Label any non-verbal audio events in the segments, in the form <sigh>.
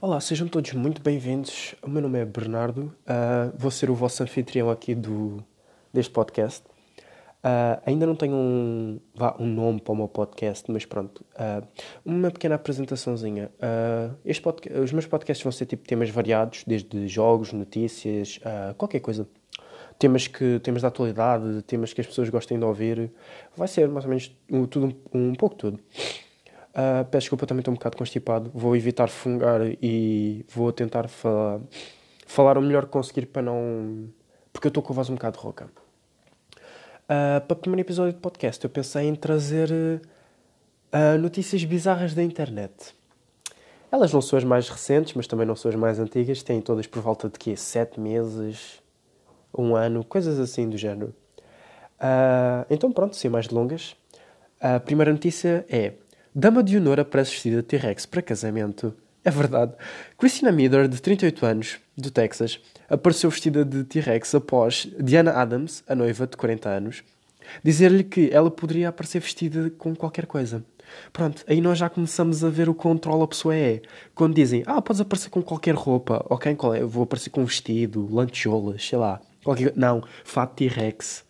Olá, sejam todos muito bem-vindos. O meu nome é Bernardo, uh, vou ser o vosso anfitrião aqui do, deste podcast. Uh, ainda não tenho um, vá, um nome para o meu podcast, mas pronto. Uh, uma pequena apresentaçãozinha. este os meus podcasts vão ser tipo temas variados, desde jogos, notícias, qualquer coisa. Temas, que, temas da atualidade, temas que as pessoas gostem de ouvir. Vai ser mais ou menos um, tudo, um, um pouco tudo. Uh, peço desculpa, também estou um bocado constipado. Vou evitar fungar e vou tentar falar, falar o melhor que conseguir para não. Porque eu estou com a voz um bocado rouca. Uh, para o primeiro episódio de podcast, eu pensei em trazer uh, notícias bizarras da internet. Elas não são as mais recentes, mas também não são as mais antigas. Têm todas por volta de quê? Sete meses, um ano, coisas assim do género. Uh, então, pronto, sem mais delongas. A primeira notícia é Dama de honor aparece vestida de T-Rex para casamento. É verdade. Christina Miller, de 38 anos, do Texas, apareceu vestida de T-Rex após Diana Adams, a noiva de 40 anos, dizer-lhe que ela poderia aparecer vestida com qualquer coisa. Pronto, aí nós já começamos a ver o controle a pessoa é. Quando dizem, ah, podes aparecer com qualquer roupa, ok, qual é? vou aparecer com um vestido, lancholas, sei lá. Qualquer... Não, fato T-Rex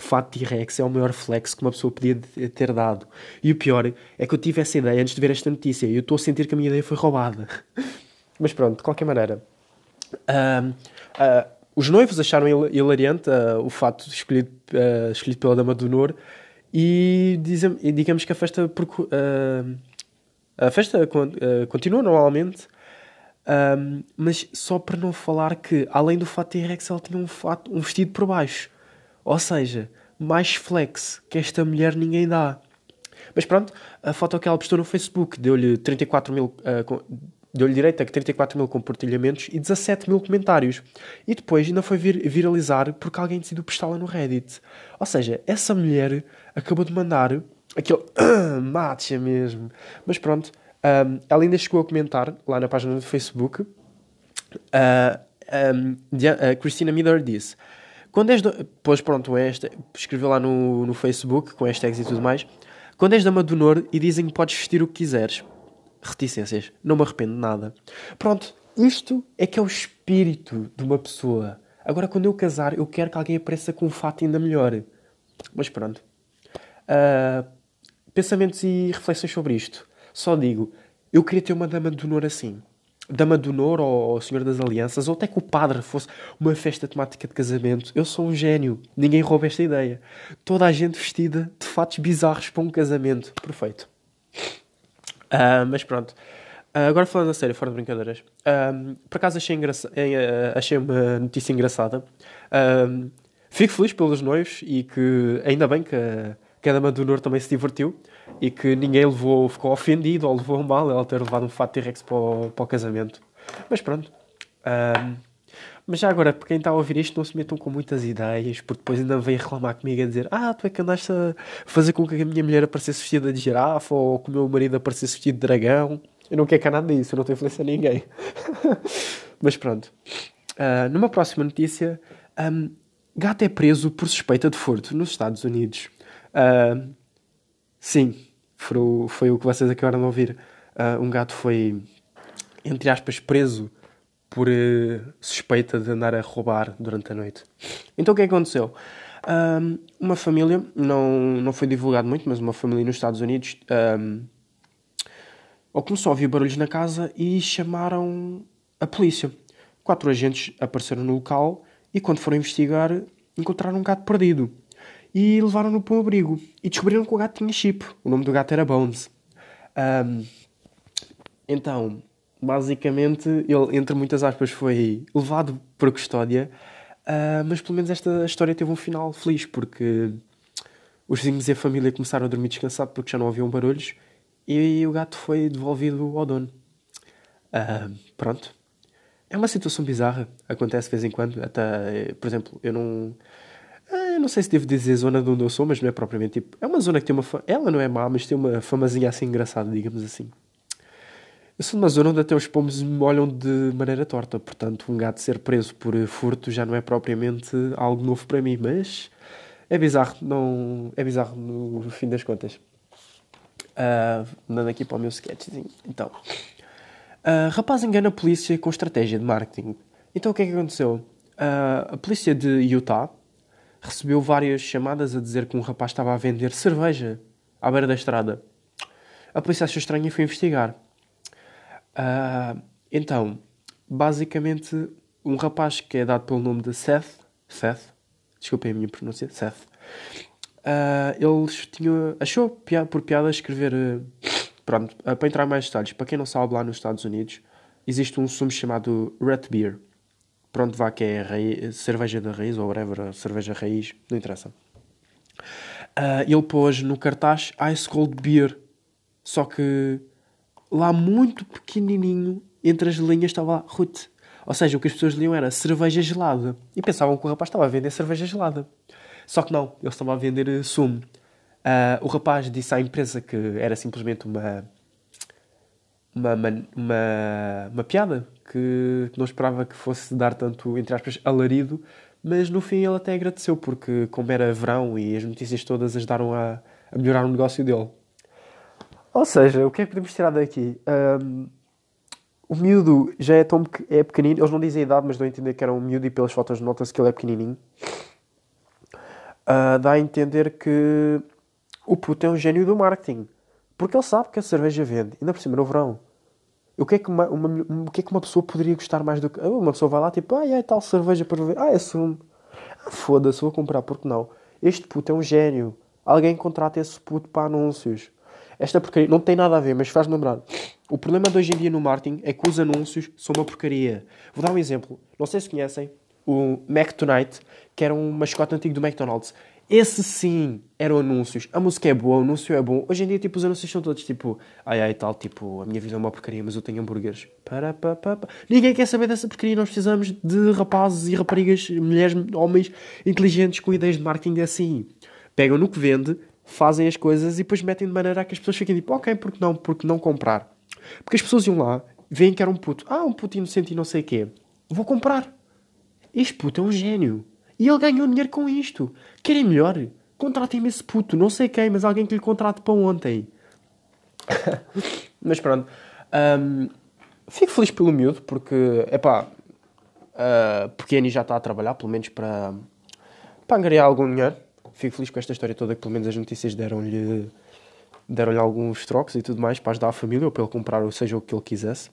fato T-Rex é o maior flex que uma pessoa podia ter dado. E o pior é que eu tive essa ideia antes de ver esta notícia e eu estou a sentir que a minha ideia foi roubada. <laughs> Mas pronto, de qualquer maneira. Uh, uh, os noivos acharam hilariante uh, o fato escolhido, escolhido pela Dama do Honor e, e digamos que a festa, a festa continua normalmente. Um, mas só para não falar que, além do fato T-Rex, ela tinha um, fato, um vestido por baixo. Ou seja, mais flex que esta mulher ninguém dá. Mas pronto, a foto que ela postou no Facebook deu-lhe 34 mil. Uh, deu-lhe direito a 34 mil compartilhamentos e 17 mil comentários. E depois ainda foi vir, viralizar porque alguém decidiu postá-la no Reddit. Ou seja, essa mulher acabou de mandar aquele <coughs> matcha mesmo. Mas pronto, um, ela ainda chegou a comentar lá na página do Facebook. Uh, um, a Christina Miller disse: quando és. Pois pronto, esta... escreveu lá no, no Facebook, com hashtags e tudo mais. Quando és dama do honor e dizem que podes vestir o que quiseres. Reticências. Não me arrependo de nada. Pronto, isto é que é o espírito de uma pessoa. Agora, quando eu casar, eu quero que alguém apareça com um fato ainda melhor. Mas pronto. Uh, pensamentos e reflexões sobre isto. Só digo, eu queria ter uma dama de honor assim. Dama do Honor ou, ou Senhor das Alianças, ou até que o padre fosse uma festa temática de casamento. Eu sou um gênio. Ninguém rouba esta ideia. Toda a gente vestida de fatos bizarros para um casamento. Perfeito. Uh, mas pronto. Uh, agora falando a sério, fora de brincadeiras. Uh, por acaso achei, engraça achei uma notícia engraçada. fico feliz pelos noivos e que ainda bem que que a Dama do Honor também se divertiu e que ninguém levou, ficou ofendido ou levou mal ela ter levado um fato T-Rex para, o, para o casamento. Mas pronto. Um, mas já agora, para quem está a ouvir isto, não se metam com muitas ideias, porque depois ainda vem reclamar comigo a dizer: Ah, tu é que andaste a fazer com que a minha mulher aparecesse vestida de girafa ou que o meu marido aparecesse vestido de dragão. Eu não quero cá nada disso, eu não estou a influenciar ninguém. <laughs> mas pronto. Uh, numa próxima notícia, um, gato é preso por suspeita de furto nos Estados Unidos. Uh, sim, foi, foi o que vocês acabaram de ouvir. Uh, um gato foi, entre aspas, preso por uh, suspeita de andar a roubar durante a noite. Então o que é aconteceu? Um, uma família, não, não foi divulgado muito, mas uma família nos Estados Unidos um, ou começou a ouvir barulhos na casa e chamaram a polícia. Quatro agentes apareceram no local e, quando foram investigar, encontraram um gato perdido e levaram-no para um abrigo. E descobriram que o gato tinha chip. O nome do gato era Bones. Um, então, basicamente, ele, entre muitas aspas, foi levado para custódia. Uh, mas pelo menos esta história teve um final feliz, porque os vizinhos e a família começaram a dormir descansado porque já não haviam barulhos e o gato foi devolvido ao dono. Uh, pronto. É uma situação bizarra, acontece de vez em quando. Até, por exemplo, eu não não sei se devo dizer zona de onde eu sou, mas não é propriamente tipo. É uma zona que tem uma. Ela não é má, mas tem uma famazinha assim engraçada, digamos assim. Eu sou de uma zona onde até os pombos me olham de maneira torta, portanto, um gato ser preso por furto já não é propriamente algo novo para mim, mas é bizarro, não... é bizarro no fim das contas. Uh, aqui para o meu sketchzinho. Então, uh, rapaz engana a polícia com estratégia de marketing. Então, o que é que aconteceu? Uh, a polícia de Utah recebeu várias chamadas a dizer que um rapaz estava a vender cerveja à beira da estrada. A polícia achou estranho e foi investigar. Uh, então, basicamente, um rapaz que é dado pelo nome de Seth, Seth, desculpem a minha pronúncia, Seth, uh, eles tinham, achou piada, por piada escrever, uh, pronto, para entrar mais detalhes, para quem não sabe, lá nos Estados Unidos existe um sumo chamado Red Beer, pronto, vá que é cerveja da raiz, ou whatever, cerveja raiz, não interessa. ele pôs no cartaz Ice Cold Beer, só que lá muito pequenininho, entre as linhas estava Ruth. Ou seja, o que as pessoas liam era cerveja gelada. E pensavam que o rapaz estava a vender cerveja gelada. Só que não, ele estava a vender eh, sumo. Uh, o rapaz disse à empresa que era simplesmente uma, uma, uma, uma, uma piada, que não esperava que fosse dar tanto, entre aspas, alarido, mas no fim ele até agradeceu, porque como era verão e as notícias todas ajudaram a, a melhorar o negócio dele. Ou seja, o que é que podemos tirar daqui? Um, o miúdo já é tão é pequenino, eles não dizem a idade, mas dão a entender que era um miúdo e pelas fotos nota-se que ele é pequenininho. Uh, dá a entender que o puto é um gênio do marketing. Porque ele sabe que a cerveja vende, ainda por cima no verão. O que, é que uma, uma, o que é que uma pessoa poderia gostar mais do que. Uma pessoa vai lá tipo, ah, é tal cerveja para ver. Ah, é sumo. Ah, foda-se, vou comprar, porque não? Este puto é um gênio. Alguém contrata esse puto para anúncios. Esta porcaria não tem nada a ver, mas faz lembrar. O problema de hoje em dia no marketing é que os anúncios são uma porcaria. Vou dar um exemplo. Não sei se conhecem o Mac Tonight, que era um mascote antigo do McDonald's. Esse sim eram anúncios. A música é boa, o anúncio é bom. Hoje em dia, tipo, os anúncios são todos tipo, ai ai tal, tipo, a minha vida é uma porcaria, mas eu tenho hambúrgueres. Para, para, para, para. Ninguém quer saber dessa porcaria. Nós precisamos de rapazes e raparigas, mulheres, homens inteligentes com ideias de marketing assim. Pegam no que vende, fazem as coisas e depois metem de maneira que as pessoas fiquem tipo, ok, porque não, porque não comprar? Porque as pessoas iam lá, veem que era um puto, ah, um puto inocente e não sei o quê, vou comprar. Este puto é um gênio. E ele ganhou dinheiro com isto. Querem melhor? Contratem-me esse puto, não sei quem, mas alguém que lhe contrate para ontem. <laughs> mas pronto. Um, fico feliz pelo miúdo, porque, é pá, uh, porque a Annie já está a trabalhar, pelo menos para, para angariar algum dinheiro fico feliz com esta história toda, que pelo menos as notícias deram-lhe deram-lhe alguns trocos e tudo mais para ajudar a família ou para ele comprar, ou seja, o que ele quisesse.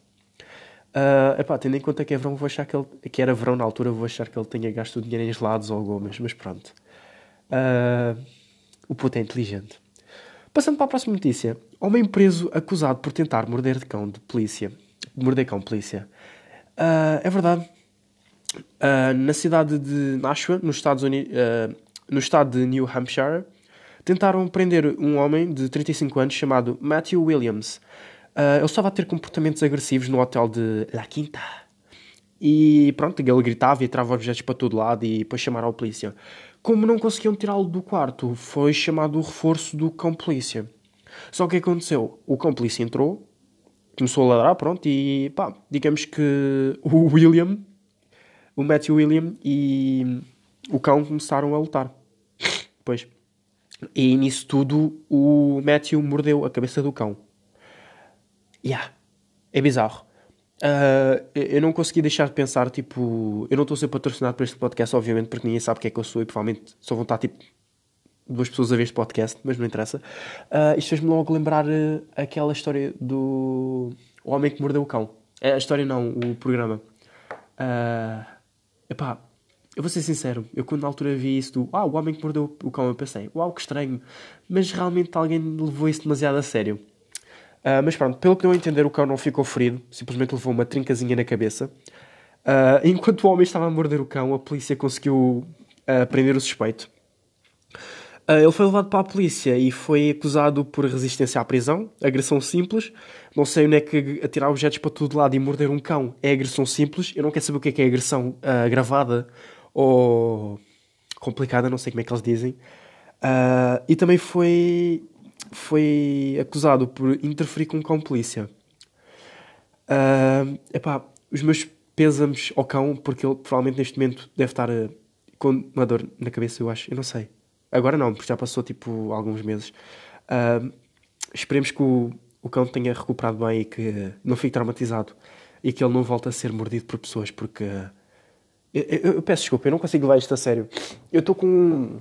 Uh, epá, tendo em conta que é verão, vou achar que, ele, que era verão na altura, vou achar que ele tenha gasto o dinheiro em gelados ou gomas, mas pronto. Uh, o puto é inteligente. Passando para a próxima notícia. Homem preso acusado por tentar morder de cão de polícia. Morder cão polícia. Uh, é verdade. Uh, na cidade de Nashua, nos Estados Unidos, no estado de New Hampshire, tentaram prender um homem de 35 anos chamado Matthew Williams. Uh, ele estava a ter comportamentos agressivos no hotel de La Quinta. E pronto, ele gritava e trava objetos para todo lado e depois chamaram a polícia. Como não conseguiam tirá-lo do quarto, foi chamado o reforço do cão polícia. Só que o que aconteceu? O cão polícia entrou, começou a ladrar, pronto, e pá, digamos que o William, o Matthew William e o cão começaram a lutar. Pois. E nisso tudo o Matthew mordeu a cabeça do cão. Yeah. É bizarro. Uh, eu não consegui deixar de pensar, tipo, eu não estou a ser patrocinado por este podcast, obviamente, porque ninguém sabe o que é que eu sou e provavelmente só vão estar tipo duas pessoas a ver este podcast, mas não interessa. Uh, isto fez-me logo lembrar uh, aquela história do o homem que mordeu o cão. É, a história não, o programa. Uh, epá, eu vou ser sincero, eu quando na altura vi isso do Ah, o homem que mordeu o cão, eu pensei, uau, que estranho. Mas realmente alguém levou isso demasiado a sério. Uh, mas pronto, pelo que eu entender, o cão não ficou ferido, simplesmente levou uma trincazinha na cabeça. Uh, enquanto o homem estava a morder o cão, a polícia conseguiu uh, prender o suspeito. ele foi levado para a polícia e foi acusado por resistência à prisão, agressão simples. Não sei onde é que atirar objetos para todo lado e morder um cão é agressão simples. Eu não quero saber o que é que é agressão agravada ou complicada, não sei como é que eles dizem. Uh, e também foi, foi acusado por interferir com cão polícia. Uh, epá, os meus pêsames ao cão, porque ele provavelmente neste momento deve estar uh, com uma dor na cabeça, eu acho. Eu não sei. Agora não, porque já passou tipo alguns meses. Uh, esperemos que o, o cão tenha recuperado bem e que não fique traumatizado e que ele não volte a ser mordido por pessoas, porque. Eu, eu, eu peço desculpa, eu não consigo levar isto a sério. Eu estou com.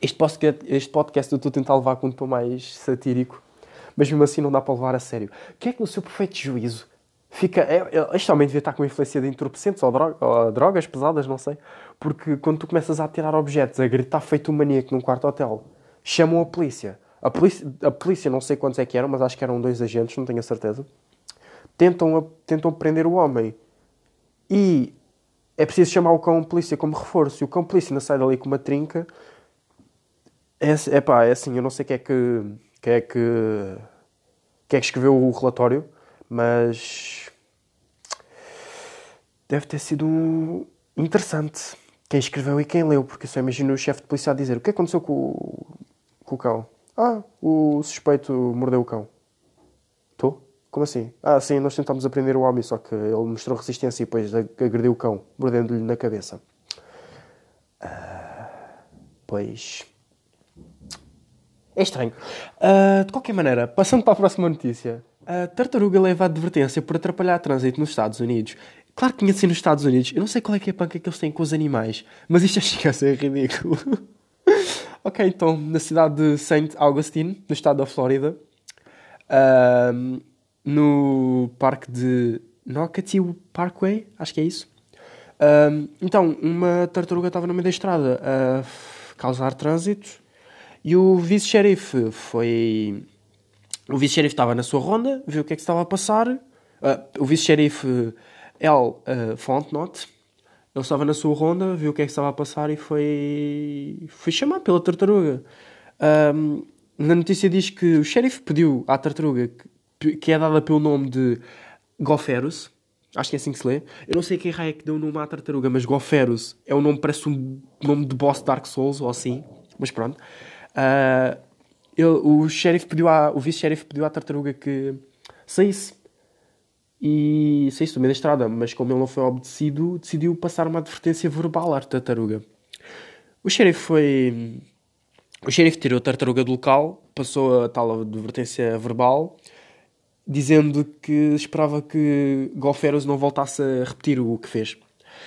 Este podcast, este podcast eu estou a tentar levar com um tom mais satírico, mas mesmo assim não dá para levar a sério. O que é que no seu perfeito juízo fica. É, é, este homem devia estar com influência de entorpecentes ou, droga, ou, drogas pesadas, não sei. Porque quando tu começas a tirar objetos, a gritar feito um maníaco num quarto hotel, chamam a polícia. A polícia, a polícia, não sei quantos é que eram, mas acho que eram dois agentes, não tenho a certeza. Tentam, tentam prender o homem. E é preciso chamar o cão polícia como reforço. E o cão polícia ainda sai dali com uma trinca. É, é pá, é assim, eu não sei quem é que, quem é que, quem é que escreveu o relatório, mas deve ter sido interessante quem escreveu e quem leu, porque eu só imagino o chefe de polícia a dizer o que aconteceu com, com o cão. Ah, o suspeito mordeu o cão. Estou? Como assim? Ah, sim, nós tentámos aprender o homem, só que ele mostrou resistência e depois agrediu o cão, mordendo-lhe na cabeça. Ah, pois. É estranho. Uh, de qualquer maneira, passando para a próxima notícia. A tartaruga leva advertência por atrapalhar trânsito nos Estados Unidos. Claro que tinha ser nos Estados Unidos. Eu não sei qual é que é a panca que eles têm com os animais, mas isto <laughs> chega a ser ridículo. <laughs> Ok, então, na cidade de St. Augustine, no estado da Flórida, uh, no parque de Nocatee Parkway, acho que é isso. Uh, então, uma tartaruga estava no meio da estrada a causar trânsito e o vice-xerife foi. O vice-xerife estava na sua ronda, viu o que é que estava a passar. Uh, o vice-xerife L. Uh, Fontnot ele estava na sua ronda, viu o que é que estava a passar e foi, foi chamado pela tartaruga. Um, na notícia diz que o xerife pediu à tartaruga, que, que é dada pelo nome de Goferus, acho que é assim que se lê. Eu não sei quem raio é que deu o nome à tartaruga, mas Goferus é um nome, parece um nome de boss Dark Souls ou assim, mas pronto. Uh, ele, o xerife pediu o vice-xerife pediu à tartaruga que saísse e isso, no meio da estrada, mas como ele não foi obedecido, decidiu passar uma advertência verbal à tartaruga. O xerife foi. O tirou a tartaruga do local, passou a tal advertência verbal, dizendo que esperava que Golferos não voltasse a repetir o que fez.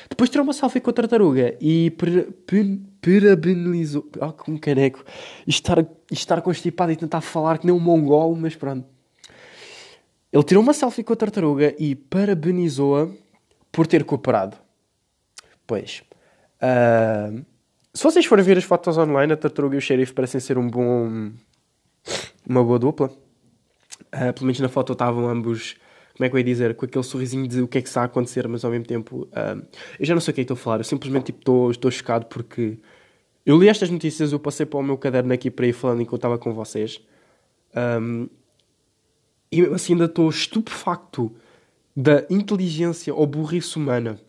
Depois tirou uma selfie com a tartaruga e parabenizou. Ah, com caneco. estar, estar constipado e tentar falar que nem um mongol, mas pronto. Ele tirou uma selfie com a tartaruga e parabenizou-a por ter cooperado. Pois. Uh, se vocês forem ver as fotos online, a tartaruga e o xerife parecem ser um bom. uma boa dupla. Uh, pelo menos na foto estavam ambos. Como é que eu ia dizer? Com aquele sorrisinho de o que é que está a acontecer, mas ao mesmo tempo. Uh, eu já não sei o que é que estou a falar. Eu simplesmente tipo, estou chocado porque. Eu li estas notícias, eu passei para o meu caderno aqui para ir falando enquanto estava com vocês. Um, e assim ainda estou estupefacto da inteligência ou burrice humana.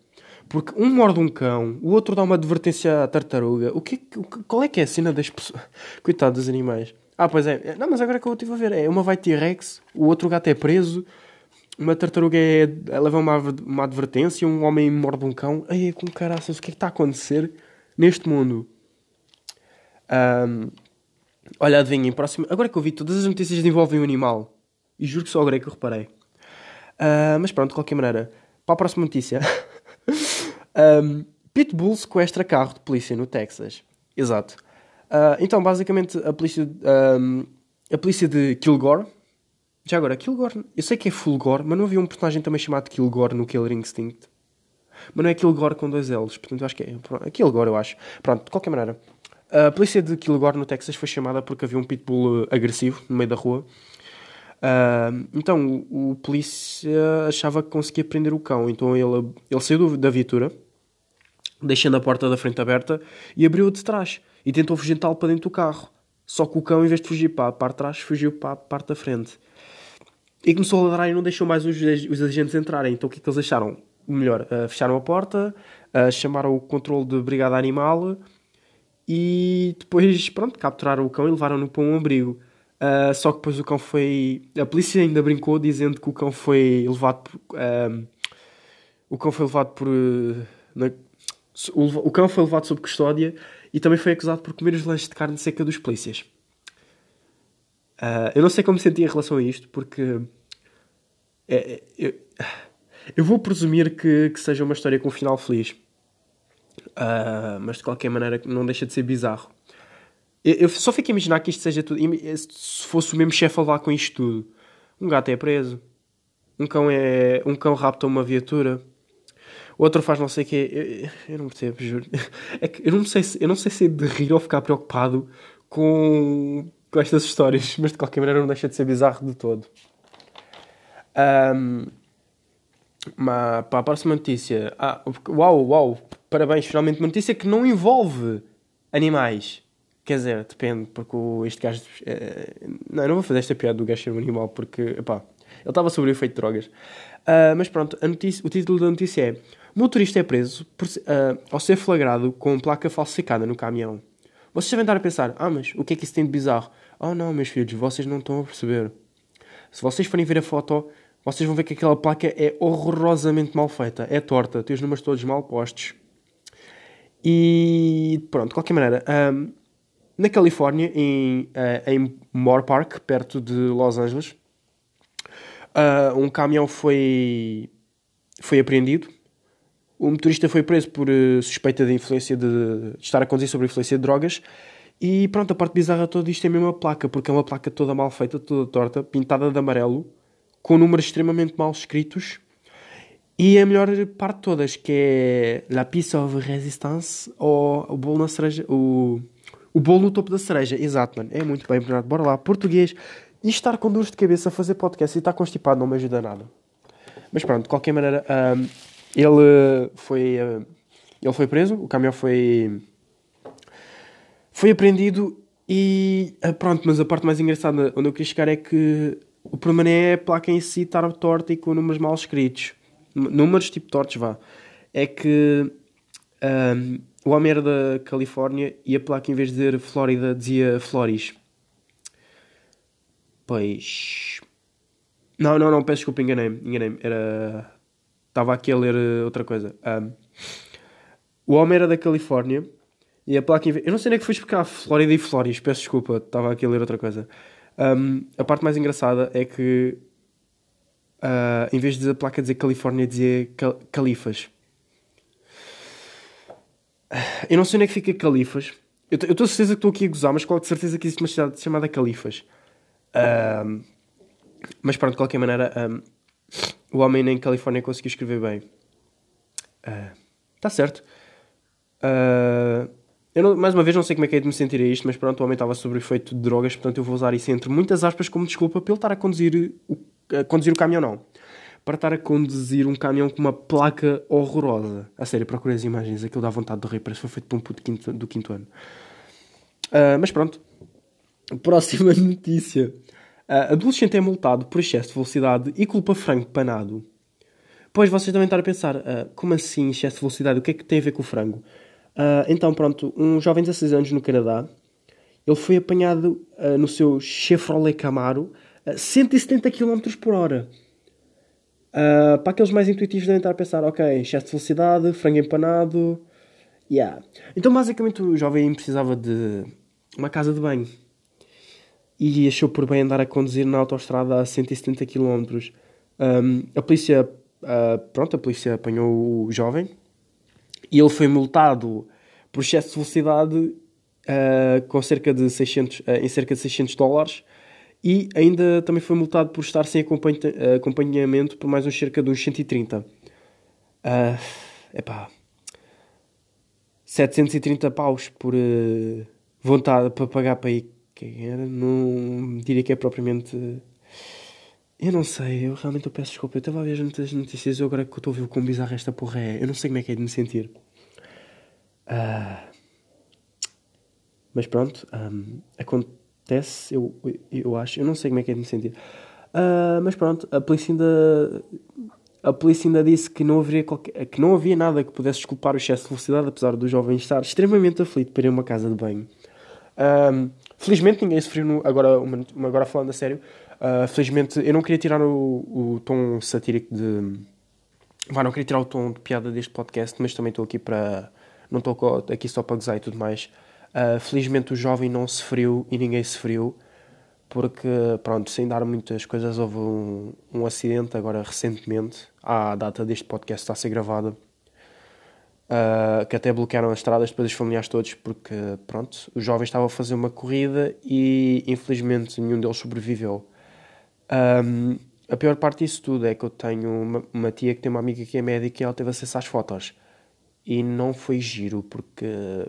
Porque um morde um cão, o outro dá uma advertência à tartaruga. O que, qual é que é a cena das pessoas? <laughs> Coitado dos animais. Ah, pois é. Não, mas agora que eu estive a ver. É, uma vai T-Rex, o outro gato é preso, uma tartaruga é, leva uma, uma advertência, um homem morde um cão. Ai, com caraças, o que é que está a acontecer neste mundo? Um, olha, adivinhem, próximo. Agora que eu vi todas as notícias envolvem um animal. E juro que só agora é que eu reparei. Uh, mas pronto, de qualquer maneira, para a próxima notícia. <laughs> um, Pitbull sequestra carro de polícia no Texas. Exato. Uh, então, basicamente, a polícia, um, a polícia de Kilgore. Já agora, Kilgore, eu sei que é Fulgore, mas não havia um personagem também chamado Kilgore no Killer Instinct. Mas não é Kilgore com dois L's, portanto eu acho que é, é Kilgore, eu acho. Pronto, de qualquer maneira. A polícia de Kilgore no Texas foi chamada porque havia um pitbull agressivo no meio da rua Uh, então o, o, polícia achava que conseguia prender o cão, então ele, ele saiu da viatura, deixando a porta da frente aberta e abriu-a de trás e tentou fugir tal para dentro do carro. Só que o cão, em vez de fugir para a parte de trás, fugiu para a parte da frente. E começou a ladrar e não deixou mais os, os agentes entrarem. Então o que é que eles acharam? Melhor, uh, fecharam a porta, uh, chamaram o controle de brigada animal e depois, pronto, capturaram o cão e levaram-no para um abrigo. Uh, só que depois o cão foi. A polícia ainda brincou dizendo que o cão foi levado por. O cão foi levado por. Na, o, o, cão foi levado sob custódia e também foi acusado por comer os lanches de carne seca dos polícias. Eu não sei como me senti em relação a isto, porque. É, é, eu, eu vou presumir que, que, seja uma história com um final feliz. mas de qualquer maneira não deixa de ser bizarro. Eu só fico a imaginar que isto seja tudo. Se fosse o mesmo chefe a levar com isto tudo. Um gato é preso. Um cão é. Um cão rapta uma viatura. O outro faz não sei o quê. Eu, eu, não percebo, juro. <laughs> É que eu não sei se, eu não sei se é de rir ou ficar preocupado com, com estas histórias, <laughs> mas de qualquer maneira não deixa de ser bizarro de todo. Um, mas, para a próxima notícia. Ah, uau, uau, parabéns, finalmente uma notícia que não envolve animais. Quer dizer, depende, porque este gajo. É, não, eu não vou fazer esta piada do gajo ser um animal, porque, pá, ele estava sob o efeito de drogas. Uh, mas pronto, notícia, o título da notícia é: Motorista é preso por, uh, ao ser flagrado com placa falsificada no caminhão. Vocês devem estar a pensar: Ah, mas o que é que isso tem de bizarro? Oh, não, meus filhos, vocês não estão a perceber. Se vocês forem ver a foto, vocês vão ver que aquela placa é horrorosamente mal feita, é torta, tem os números todos mal postos. E pronto, de qualquer maneira, um, na Califórnia, em, uh, em Moore Park, perto de Los Angeles, uh, um caminhão foi, foi apreendido. O motorista foi preso por uh, suspeita de influência de, de, estar a conduzir sobre influência de drogas. E pronto, a parte bizarra toda isto é mesmo a placa, porque é uma placa toda mal feita, toda torta, pintada de amarelo, com números extremamente mal escritos. E a melhor parte de todas, que é La Piece of Resistance, ou o bolo na cereja, o o bolo no topo da cereja. Exato, mano. É muito bem, Bernardo. Bora lá. Português. E estar com dores de cabeça a fazer podcast e estar constipado não me ajuda nada. Mas pronto, de qualquer maneira, um, ele foi. Uh, ele foi preso, o caminhão foi. Foi apreendido e. Uh, pronto, mas a parte mais engraçada onde eu queria chegar é que o problema é a placa em si estar torta e com números mal escritos. Números tipo tortos, vá. É que. Um, o homem era da Califórnia e a placa, em vez de dizer Flórida, dizia Flores. Pois. Não, não, não, peço desculpa, enganei-me. Enganei-me. Era. Estava aqui a ler eh, outra coisa. Um, o homem era da Califórnia e a placa. Eu não sei nem é que foi explicar Flórida e Flores, peço desculpa, estava aqui a ler outra coisa. Um, a parte mais engraçada é que. Uh, em vez de a placa dizer Califórnia, dizia cal Califas. Eu não sei onde é que fica Califas. Eu estou certeza que estou aqui a gozar, mas com certeza que existe uma cidade chamada Califas. Um, mas pronto, de qualquer maneira, um, o homem nem Califórnia conseguiu escrever bem. Está uh, certo. Uh, eu não, mais uma vez não sei como é que é de me sentir a isto, mas pronto, o homem estava sob o efeito de drogas, portanto eu vou usar isso entre muitas aspas como desculpa pelo estar a conduzir o, a conduzir o caminhão, não para estar a conduzir um caminhão com uma placa horrorosa. A sério, procurei as imagens, aquilo dá vontade de rir, parece que foi feito por um puto quinto, do quinto ano. Uh, mas pronto. Próxima <laughs> notícia. Uh, adolescente é multado por excesso de velocidade e culpa frango panado. Pois vocês devem estar a pensar, uh, como assim excesso de velocidade? O que é que tem a ver com o frango? Uh, então, pronto, um jovem de 16 anos no Canadá, ele foi apanhado no seu Chevrolet Camaro a 170 km por hora. Para aqueles mais intuitivos devem estar a pensar, ok, excesso de velocidade, frango empanado, yeah. Então basicamente o jovem precisava de uma casa de banho e achou por bem andar a conduzir na autostrada a 170 km. Um, a polícia, uh, pronto, a polícia apanhou o jovem e ele foi multado por excesso de velocidade uh, com cerca de 600, em cerca de 600 dólares e ainda também foi multado por estar sem acompanhamento por mais uns cerca de uns 130. Uh, epá, 730 paus por uh, vontade para pagar para ir. Era? Não diria que é propriamente. Eu não sei, eu realmente eu peço desculpa. Eu estava a ver muitas notícias e agora que eu estou a ver o quão bizarro esta porra é. Eu não sei como é que é de me sentir. Uh, mas pronto, um, acontece acontece, eu, eu acho. Eu não sei como é que é de me sentir. Uh, mas pronto, a polícia ainda. A polícia ainda disse que não, haveria qualquer, que não havia nada que pudesse desculpar o excesso de velocidade, apesar do jovem estar extremamente aflito para ir a uma casa de banho. Um, felizmente ninguém sofreu no, agora, agora falando a sério, uh, felizmente eu não queria tirar o, o tom satírico de. Vá, não queria tirar o tom de piada deste podcast, mas também estou aqui para. Não estou aqui só para gozar e tudo mais. Uh, felizmente o jovem não sofreu e ninguém sofreu, porque, pronto, sem dar muitas coisas, houve um, um acidente agora recentemente, à data deste podcast está a ser gravado, uh, que até bloquearam as estradas depois dos familiares todos, porque, pronto, os jovens estavam a fazer uma corrida e, infelizmente, nenhum deles sobreviveu. Um, a pior parte disso tudo é que eu tenho uma, uma, tia que tem uma amiga que é médica e ela teve acesso às fotos. E não foi giro, porque,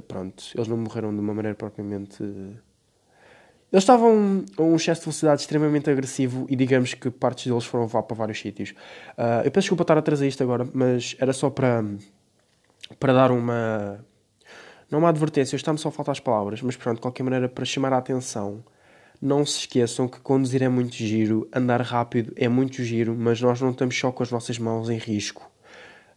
pronto, eles não morreram de uma maneira propriamente. Eles estavam a um excesso de velocidade extremamente agressivo e digamos que partes deles foram vá para vários sítios. Uh, eu peço desculpa estar a trazer isto agora, mas era só para, para dar uma. Não uma advertência, está-me só a faltar as palavras, mas pronto, de qualquer maneira, para chamar a atenção não se esqueçam que conduzir é muito giro, andar rápido é muito giro, mas nós não estamos só com as nossas mãos em risco.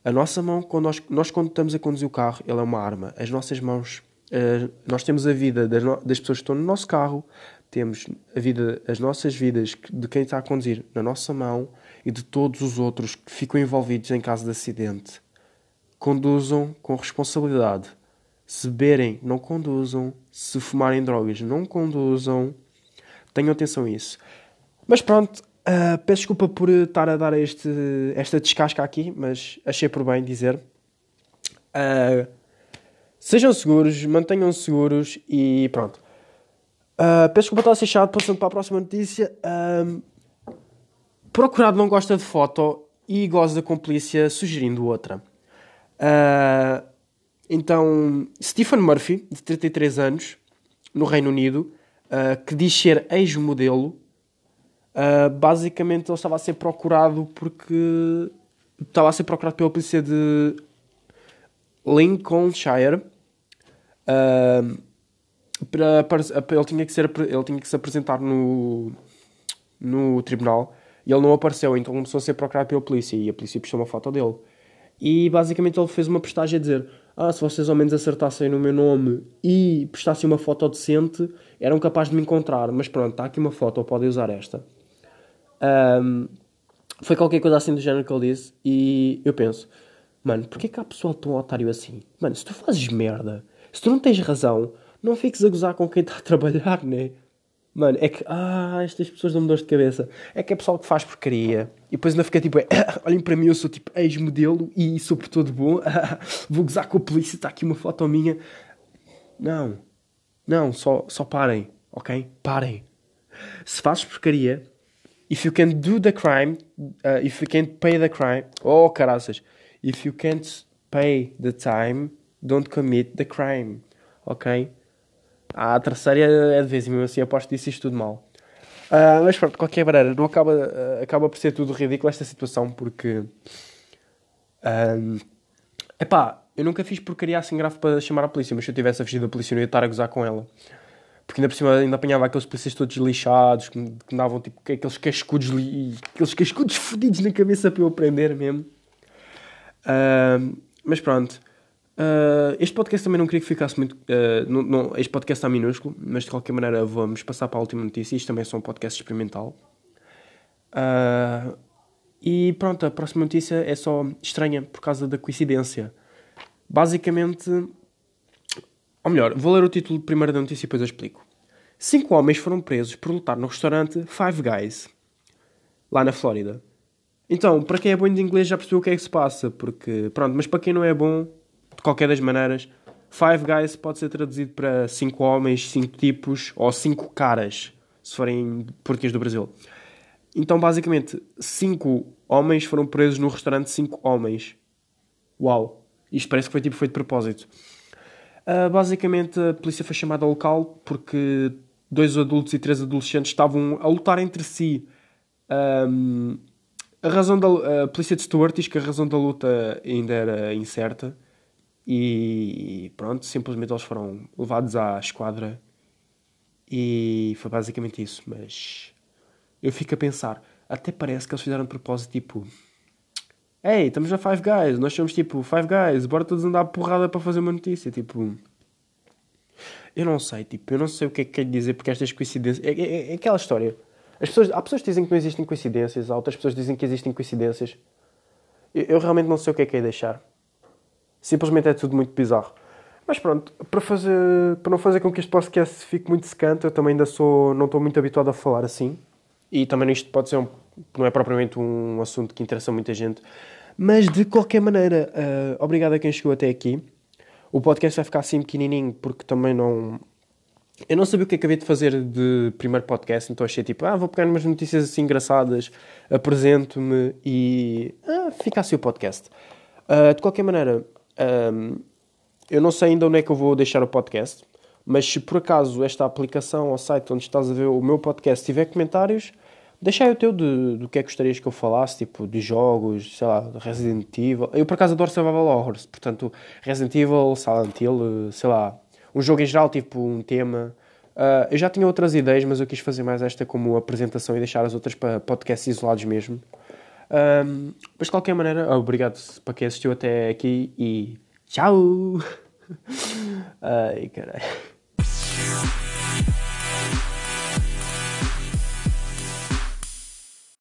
A nossa mão, quando nós, nós quando estamos a conduzir o carro, ela é uma arma. As nossas mãos, uh, nós temos a vida das, no, das, pessoas que estão no nosso carro, temos a vida, as nossas vidas de quem está a conduzir na nossa mão e de todos os outros que ficam envolvidos em caso de acidente. Conduzam com responsabilidade. Se beberem, não conduzam. Se fumarem drogas, não conduzam Tenham atenção a isso. Mas pronto, uh, peço desculpa por estar a dar este, esta descasca aqui, mas achei por bem dizer. Uh, sejam seguros, mantenham-se seguros e pronto. Uh, peço desculpa estar a ser chato, passando para a próxima notícia. Uh, procurado não gosta de foto e goza com polícia sugerindo outra. Uh, então, Stephen Murphy, de 33 anos, no Reino Unido, uh, que diz ser ex-modelo, uh, basicamente ele estava a ser procurado porque estava a ser procurado pela polícia de Lincolnshire. Para, para, ele, tinha que ser, ele tinha que se apresentar no, no tribunal e ele não apareceu, então começou a ser procurado pela polícia e a polícia postou uma foto dele. E basicamente ele fez uma postagem a dizer: Ah, se vocês ao menos acertassem no meu nome e prestassem uma foto decente, eram capazes de me encontrar. Mas pronto, está aqui uma foto, podem usar esta. Um, foi qualquer coisa assim do género que ele disse. E eu penso: Mano, porquê que há pessoal tão otário assim? Mano, se tu fazes merda, se tu não tens razão, não fiques a gozar com quem está a trabalhar, né? Mano, é que, ah, estas pessoas dão-me dor de cabeça. É que é pessoal que faz porcaria. E depois ainda fica tipo, é, <coughs> olhem para mim, eu sou tipo ex-modelo e sou por todo bom. <laughs> Vou gozar com a polícia, está aqui uma foto minha. Não. Não, só, só parem, ok? Parem. Se fazes porcaria, if you can do the crime, uh, if you can't pay the crime, oh caraças, if you can't pay the time, don't commit the crime, ok? A terceira é de vez, e mesmo assim aposto que disse isto tudo mal. Uh, mas pronto, de qualquer maneira, não acaba, uh, acaba por ser tudo ridículo esta situação, porque. Um, epá, eu nunca fiz porcaria assim grave para chamar a polícia, mas se eu tivesse a fugir da polícia, eu ia estar a gozar com ela. Porque ainda por cima ainda apanhava aqueles polícias todos lixados, que, que davam tipo aqueles cascudos, li, aqueles cascudos fodidos na cabeça para eu aprender mesmo. Uh, mas pronto. Uh, este podcast também não queria que ficasse muito. Uh, não, não, este podcast está minúsculo, mas de qualquer maneira vamos passar para a última notícia. Isto também é só um podcast experimental. Uh, e pronto, a próxima notícia é só estranha por causa da coincidência. Basicamente. Ou melhor, vou ler o título primeiro da notícia e depois eu explico. Cinco homens foram presos por lutar no restaurante Five Guys, lá na Flórida. Então, para quem é bom de inglês já percebeu o que é que se passa, porque, pronto, mas para quem não é bom, de qualquer das maneiras, Five Guys pode ser traduzido para cinco homens, cinco tipos ou cinco caras, se forem português do Brasil. Então, basicamente, cinco homens foram presos no restaurante cinco homens. Uau! Isto parece que foi tipo foi de propósito. Uh, basicamente, a polícia foi chamada ao local porque dois adultos e três adolescentes estavam a lutar entre si. Um, a razão da a polícia de Stuart diz que a razão da luta ainda era incerta e pronto, simplesmente eles foram levados à esquadra e foi basicamente isso. Mas eu fico a pensar, até parece que eles fizeram de propósito tipo. Ei, estamos na Five Guys, nós somos tipo Five Guys, bora todos andar porrada para fazer uma notícia. Tipo, Eu não sei, tipo, eu não sei o que é que quer dizer porque estas coincidências. É, é, é aquela história. As pessoas, há pessoas que dizem que não existem coincidências, há outras pessoas que dizem que existem coincidências. Eu, eu realmente não sei o que é que é deixar. Simplesmente é tudo muito bizarro. Mas pronto, para, fazer, para não fazer com que este podcast fique muito secante, eu também ainda sou, não estou muito habituado a falar assim. E também isto pode ser um, não é propriamente um assunto que interessa muita gente. Mas de qualquer maneira, uh, obrigado a quem chegou até aqui. O podcast vai ficar assim pequenininho porque também não. Eu não sabia o que acabei de fazer de primeiro podcast, então achei tipo, ah, vou pegar umas notícias assim engraçadas, apresento-me e. Ah, fica assim o podcast. Uh, de qualquer maneira, um, eu não sei ainda onde é que eu vou deixar o podcast, mas se por acaso esta aplicação ou site onde estás a ver o meu podcast tiver comentários, deixa aí o teu do que é que gostarias que eu falasse, tipo de jogos, sei lá, Resident Evil. Eu por acaso adoro Survival Horrors, portanto, Resident Evil, Silent Hill, sei lá, um jogo em geral, tipo um tema. Uh, eu já tinha outras ideias, mas eu quis fazer mais esta como apresentação e deixar as outras para podcasts isolados mesmo. Um, mas de qualquer maneira, obrigado para quem assistiu até aqui e tchau! <laughs> Ai, caralho.